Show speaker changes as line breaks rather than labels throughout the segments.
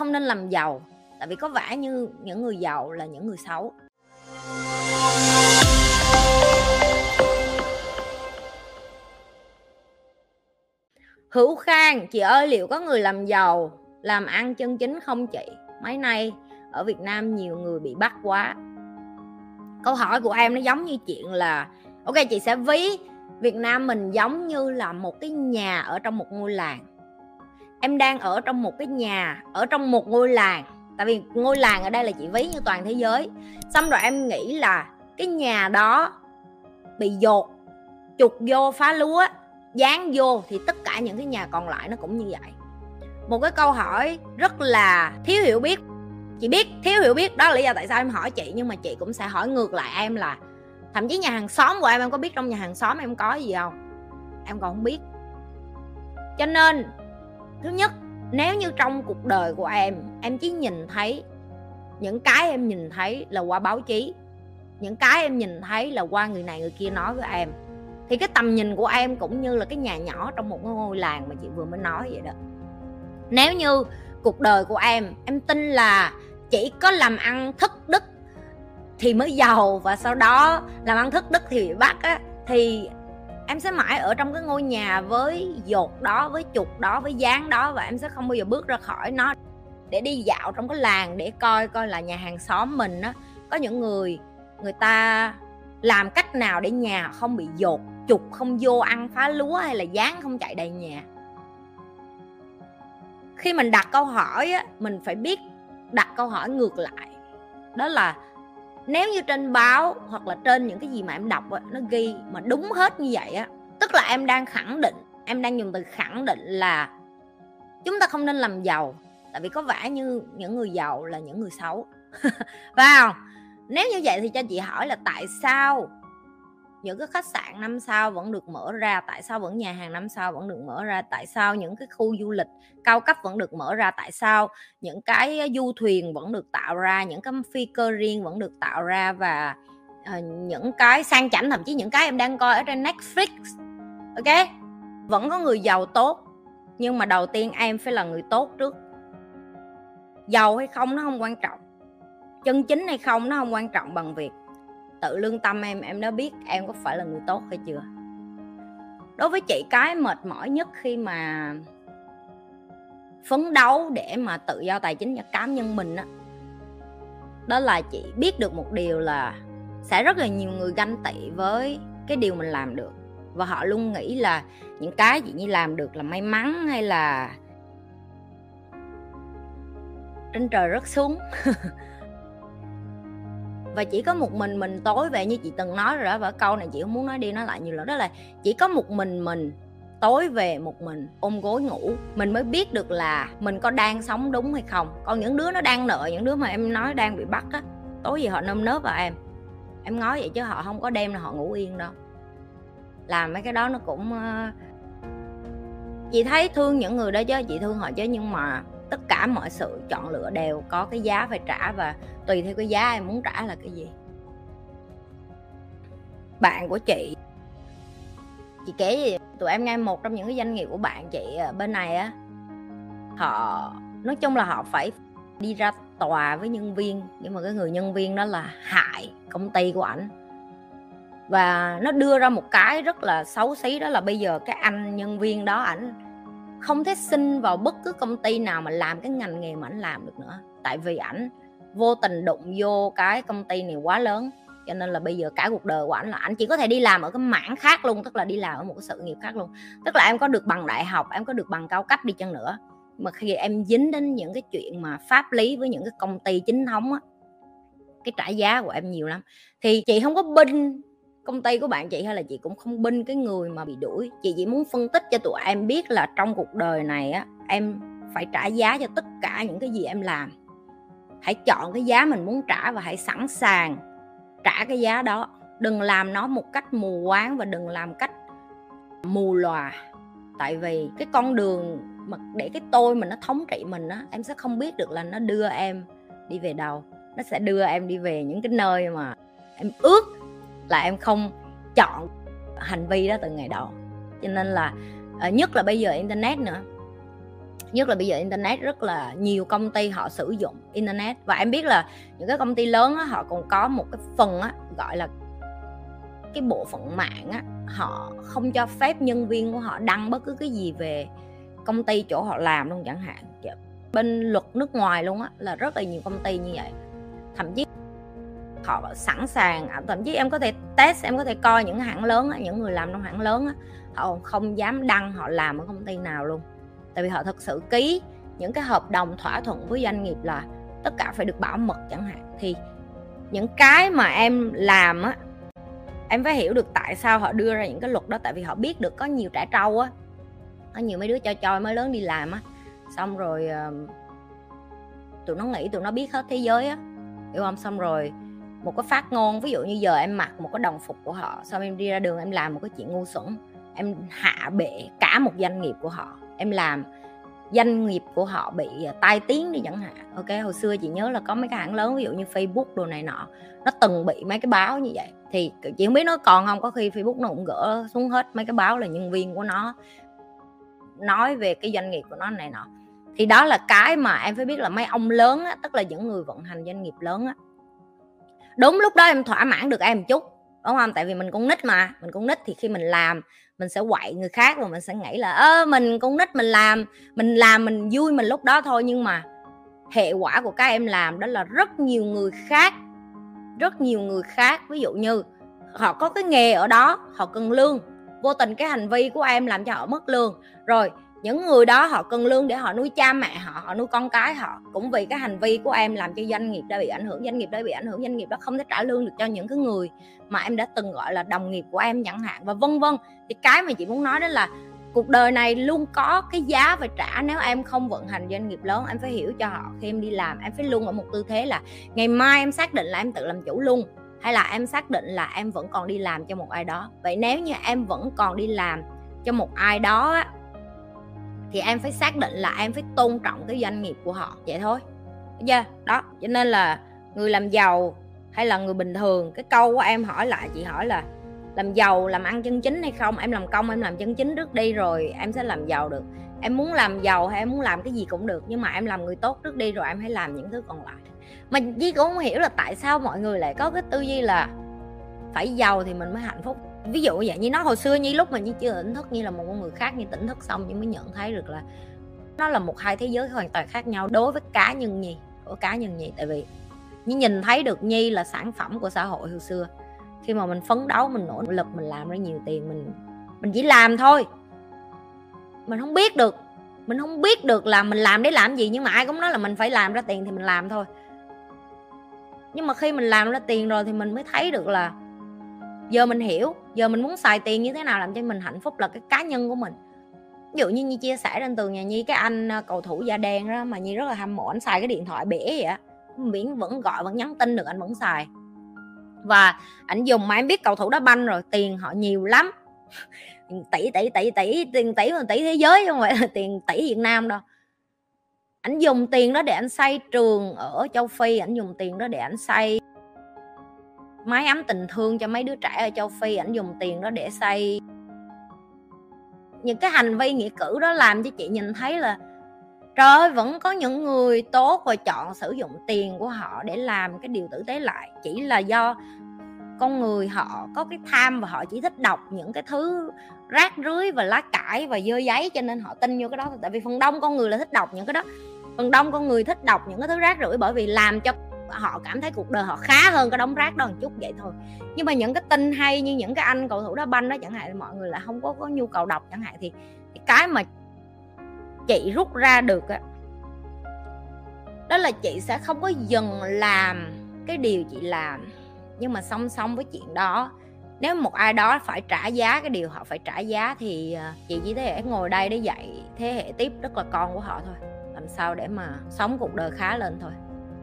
không nên làm giàu tại vì có vẻ như những người giàu là những người xấu Hữu Khang, chị ơi liệu có người làm giàu, làm ăn chân chính không chị? Mấy nay ở Việt Nam nhiều người bị bắt quá. Câu hỏi của em nó giống như chuyện là Ok chị sẽ ví Việt Nam mình giống như là một cái nhà ở trong một ngôi làng Em đang ở trong một cái nhà, Ở trong một ngôi làng. Tại vì ngôi làng ở đây là chị ví như toàn thế giới. Xong rồi em nghĩ là Cái nhà đó Bị dột, Trục vô phá lúa, dán vô thì tất cả những cái nhà còn lại nó cũng như vậy. Một cái câu hỏi rất là thiếu hiểu biết. Chị biết, thiếu hiểu biết, đó là lý do tại sao em hỏi chị. Nhưng mà chị cũng sẽ hỏi ngược lại em là, thậm chí nhà hàng xóm của em em có biết trong nhà hàng xóm em có gì không? Em còn không biết. Cho nên thứ nhất, nếu như trong cuộc đời của em em chỉ nhìn thấy, những cái em nhìn thấy là qua báo chí, những cái em nhìn thấy là qua người này người kia nói với em, thì cái tầm nhìn của em cũng như là cái nhà nhỏ trong một ngôi làng mà chị vừa mới nói vậy đó. Nếu như cuộc đời của em em tin là chỉ có làm ăn thất đức thì mới giàu và sau đó làm ăn thất đức thì bị bắt á, thì em sẽ mãi ở trong cái ngôi nhà với dột đó với trục đó với dáng đó và em sẽ không bao giờ bước ra khỏi nó để đi dạo trong cái làng để coi coi là nhà hàng xóm mình á. Có những người người ta làm cách nào để nhà không bị dột chục không vô ăn phá lúa hay là dáng không chạy đầy nhà? Khi mình đặt câu hỏi á, mình phải biết đặt câu hỏi ngược lại. Đó là nếu như trên báo hoặc là trên những cái gì mà em đọc á, nó ghi mà đúng hết như vậy á tức là em đang khẳng định em đang dùng từ khẳng định là chúng ta không nên làm giàu tại vì có vẻ như những người giàu là những người xấu. Phải không? Nếu như vậy thì cho chị hỏi là tại sao những cái khách sạn năm sao vẫn được mở ra tại sao vẫn nhà hàng năm sao vẫn được mở ra tại sao những cái khu du lịch cao cấp vẫn được mở ra tại sao những cái du thuyền vẫn được tạo ra những cái phi cơ riêng vẫn được tạo ra và uh, những cái sang chảnh thậm chí những cái em đang coi ở trên Netflix ok? Vẫn có người giàu tốt nhưng mà đầu tiên em phải là người tốt trước. Giàu hay không nó không quan trọng chân chính hay không nó không quan trọng bằng việc tự lương tâm em em đã biết em có phải là người tốt hay chưa. Đối với chị cái mệt mỏi nhất khi mà phấn đấu để mà tự do tài chính cho cá nhân mình đó, đó là chị biết được một điều là sẽ rất là nhiều người ganh tị với cái điều mình làm được. Và họ luôn nghĩ là những cái chị như làm được là may mắn hay là trên trời rớt xuống. và chỉ có một mình mình tối về như chị từng nói rồi đó và câu này chị không muốn nói đi, nói lại nhiều lần. Đó là chỉ có một mình mình tối về một mình, ôm gối ngủ. Mình mới biết được là mình có đang sống đúng hay không. Còn những đứa nó đang nợ, những đứa mà em nói đang bị bắt á, tối gì họ nơm nớp vào em. Em nói vậy chứ họ không có đem là họ ngủ yên đâu. Làm mấy cái đó nó cũng ờ, chị thấy thương những người đó chứ, chị thương họ chứ, nhưng mà tất cả mọi sự chọn lựa đều có cái giá phải trả và tùy theo cái giá em muốn trả là cái gì. Bạn của chị chị kể gì? Tụi em nghe một trong những cái doanh nghiệp của bạn chị bên này á, họ, nói chung là họ phải đi ra tòa với nhân viên, nhưng mà cái người nhân viên đó là hại công ty của ảnh. Và nó đưa ra một cái rất là xấu xí, đó là bây giờ cái anh nhân viên đó ảnh không thể xin vào bất cứ công ty nào mà làm cái ngành nghề mà ảnh làm được nữa. Tại vì ảnh vô tình đụng vô cái công ty này quá lớn, cho nên là bây giờ cả cuộc đời của ảnh là ảnh chỉ có thể đi làm ở cái mảng khác luôn, tức là đi làm ở một cái sự nghiệp khác luôn. Tức là em có được bằng đại học, em có được bằng cao cấp đi chăng nữa. Mà khi em dính đến những cái chuyện mà pháp lý với những cái công ty chính thống á, cái trả giá của em nhiều lắm. Thì chị không có binh công ty của bạn chị hay là chị cũng không binh cái người mà bị đuổi. Chị chỉ muốn phân tích cho tụi em biết là trong cuộc đời này á, em phải trả giá cho tất cả những cái gì em làm. Hãy chọn cái giá mình muốn trả và hãy sẵn sàng trả cái giá đó. Đừng làm nó một cách mù quáng và đừng làm cách mù lòa. Tại vì cái con đường mà để cái tôi mình nó thống trị mình á, em sẽ không biết được là nó đưa em đi về đâu. Nó sẽ đưa em đi về những cái nơi mà em ước là em không chọn hành vi đó từ ngày đầu cho nên là ờ, nhất là bây giờ internet nữa. Nhất là bây giờ internet rất là nhiều công ty họ sử dụng internet. Và em biết là những cái công ty lớn á, họ còn có một cái phần á, gọi là cái bộ phận mạng á, họ không cho phép nhân viên của họ đăng bất cứ cái gì về công ty chỗ họ làm luôn chẳng hạn. Dạ, bên luật nước ngoài luôn á là rất là nhiều công ty như vậy. Thậm chí họ sẵn sàng. À, thậm chí em có thể test, em có thể coi những hãng lớn những người làm trong hãng lớn họ không dám đăng, họ làm ở công ty nào luôn. Tại vì họ thực sự ký những cái hợp đồng thỏa thuận với doanh nghiệp là tất cả phải được bảo mật chẳng hạn. Thì những cái mà em làm á, em phải hiểu được tại sao họ đưa ra những cái luật đó, tại vì họ biết được có nhiều trẻ trâu á, có nhiều mấy đứa cho choi mới lớn đi làm á. Xong rồi ờ, tụi nó nghĩ tụi nó biết hết thế giới á, hiểu không? Xong rồi một cái phát ngôn ví dụ như giờ em mặc một cái đồng phục của họ xong em đi ra đường em làm một cái chuyện ngu xuẩn em hạ bệ cả một doanh nghiệp của họ em làm doanh nghiệp của họ bị à, tai tiếng đi chẳng hạn. Ok hồi xưa chị nhớ là có mấy cái hãng lớn ví dụ như facebook đồ này nọ nó từng bị mấy cái báo như vậy. Thì chị không biết nó còn không có khi facebook nó cũng gỡ xuống hết mấy cái báo là nhân viên của nó nói về cái doanh nghiệp của nó này nọ. Thì đó là cái mà em phải biết là mấy ông lớn á, tức là những người vận hành doanh nghiệp lớn á đúng, lúc đó em thỏa mãn được em một chút, đúng không? Tại vì mình con nít mà, mình con nít thì khi mình làm, mình sẽ quậy người khác và mình sẽ nghĩ là, ơ, mình con nít mình làm mình làm mình vui mình lúc đó thôi. Nhưng mà hệ quả của các em làm đó là rất nhiều người khác, rất nhiều người khác. Ví dụ như họ có cái nghề ở đó, họ cần lương, vô tình cái hành vi của em làm cho họ mất lương. Rồi những người đó họ cần lương để họ nuôi cha mẹ họ họ nuôi con cái họ. Cũng vì cái hành vi của em làm cho doanh nghiệp đã bị ảnh hưởng, doanh nghiệp đã bị ảnh hưởng, doanh nghiệp đó không thể trả lương được cho những cái người mà em đã từng gọi là đồng nghiệp của em chẳng hạn, và vân vân. Thì cái mà chị muốn nói đó là cuộc đời này luôn có cái giá phải trả. Nếu em không vận hành doanh nghiệp lớn, em phải hiểu cho họ khi em đi làm, em phải luôn ở một tư thế là ngày mai em xác định là em tự làm chủ luôn, hay là em xác định là em vẫn còn đi làm cho một ai đó. Vậy nếu như em vẫn còn đi làm cho một ai đó thì em phải xác định là em phải tôn trọng cái doanh nghiệp của họ, vậy thôi. Chưa? Đó, cho nên là người làm giàu hay là người bình thường, cái câu của em hỏi lại, chị hỏi là làm giàu làm ăn chân chính hay không? Em làm công, em làm chân chính trước đi rồi em sẽ làm giàu được. Em muốn làm giàu hay em muốn làm cái gì cũng được, nhưng mà em làm người tốt trước đi rồi em hãy làm những thứ còn lại. Mà Di cũng không hiểu là tại sao mọi người lại có cái tư duy là phải giàu thì mình mới hạnh phúc ví dụ vậy, như nó hồi xưa như lúc mà như chưa tỉnh thức, như là một con người khác như tỉnh thức xong nhưng mới nhận thấy được là nó là một hai thế giới hoàn toàn khác nhau đối với cá nhân nhi, của cá nhân nhi. Tại vì như nhìn thấy được nhi là sản phẩm của xã hội hồi xưa. Khi mà mình phấn đấu, mình nỗ lực, mình làm ra nhiều tiền, mình mình chỉ làm thôi. Mình không biết được, mình không biết được là mình làm để làm gì, nhưng mà ai cũng nói là mình phải làm ra tiền thì mình làm thôi. Nhưng mà khi mình làm ra tiền rồi thì mình mới thấy được là giờ mình hiểu, giờ mình muốn xài tiền như thế nào làm cho mình hạnh phúc là cái cá nhân của mình. Ví dụ như Nhi chia sẻ trên tường nhà Nhi, cái anh à, cầu thủ da đen đó mà Nhi rất là hâm mộ, anh xài cái điện thoại bể vậy á. Miễn vẫn gọi, vẫn nhắn tin được, anh vẫn xài. Và anh dùng mà em biết cầu thủ đá banh rồi, tiền họ nhiều lắm. Tỷ tỷ tỷ tỷ, tiền tỷ mà tỷ thế giới không phải là tiền tỷ Việt Nam đâu. Anh dùng tiền đó để anh xây trường ở châu Phi anh dùng tiền đó để anh xây mái ấm tình thương cho mấy đứa trẻ ở châu Phi, ảnh dùng tiền đó để xây. Những cái hành vi nghĩa cử đó làm cho chị nhìn thấy là, trời ơi, vẫn có những người tốt và chọn sử dụng tiền của họ để làm cái điều tử tế lại. Chỉ là do con người họ có cái tham và họ chỉ thích đọc những cái thứ rác rưới và lá cải và dơ giấy, cho nên họ tin vô cái đó tại vì phần đông con người là thích đọc những cái đó. Phần đông con người thích đọc những cái thứ rác rưởi bởi vì làm cho họ cảm thấy cuộc đời họ khá hơn cái đống rác đó một chút vậy thôi. Nhưng mà những cái tin hay như những cái anh cầu thủ đá banh đó chẳng hạn mọi người lại không có có nhu cầu đọc chẳng hạn thì, cái mà chị rút ra được á đó là chị sẽ không có dừng làm cái điều chị làm nhưng mà song song với chuyện đó nếu một ai đó phải trả giá cái điều họ phải trả giá thì à, chị chỉ thể ngồi đây để dạy thế hệ tiếp rất là con của họ thôi làm sao để mà sống cuộc đời khá lên thôi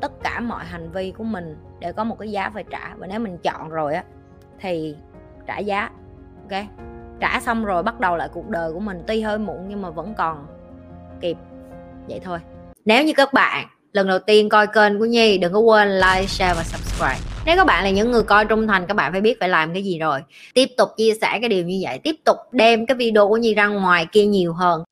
tất cả mọi hành vi của mình để có một cái giá phải trả và nếu mình chọn rồi á thì trả giá ok trả xong rồi bắt đầu lại cuộc đời của mình tuy hơi muộn nhưng mà vẫn còn kịp vậy thôi nếu như các bạn lần đầu tiên coi kênh của Nhi đừng có quên like, share và subscribe. Nếu các bạn là những người coi trung thành các bạn phải biết phải làm cái gì rồi. Tiếp tục chia sẻ cái điều như vậy, tiếp tục đem cái video của Nhi ra ngoài kia nhiều hơn.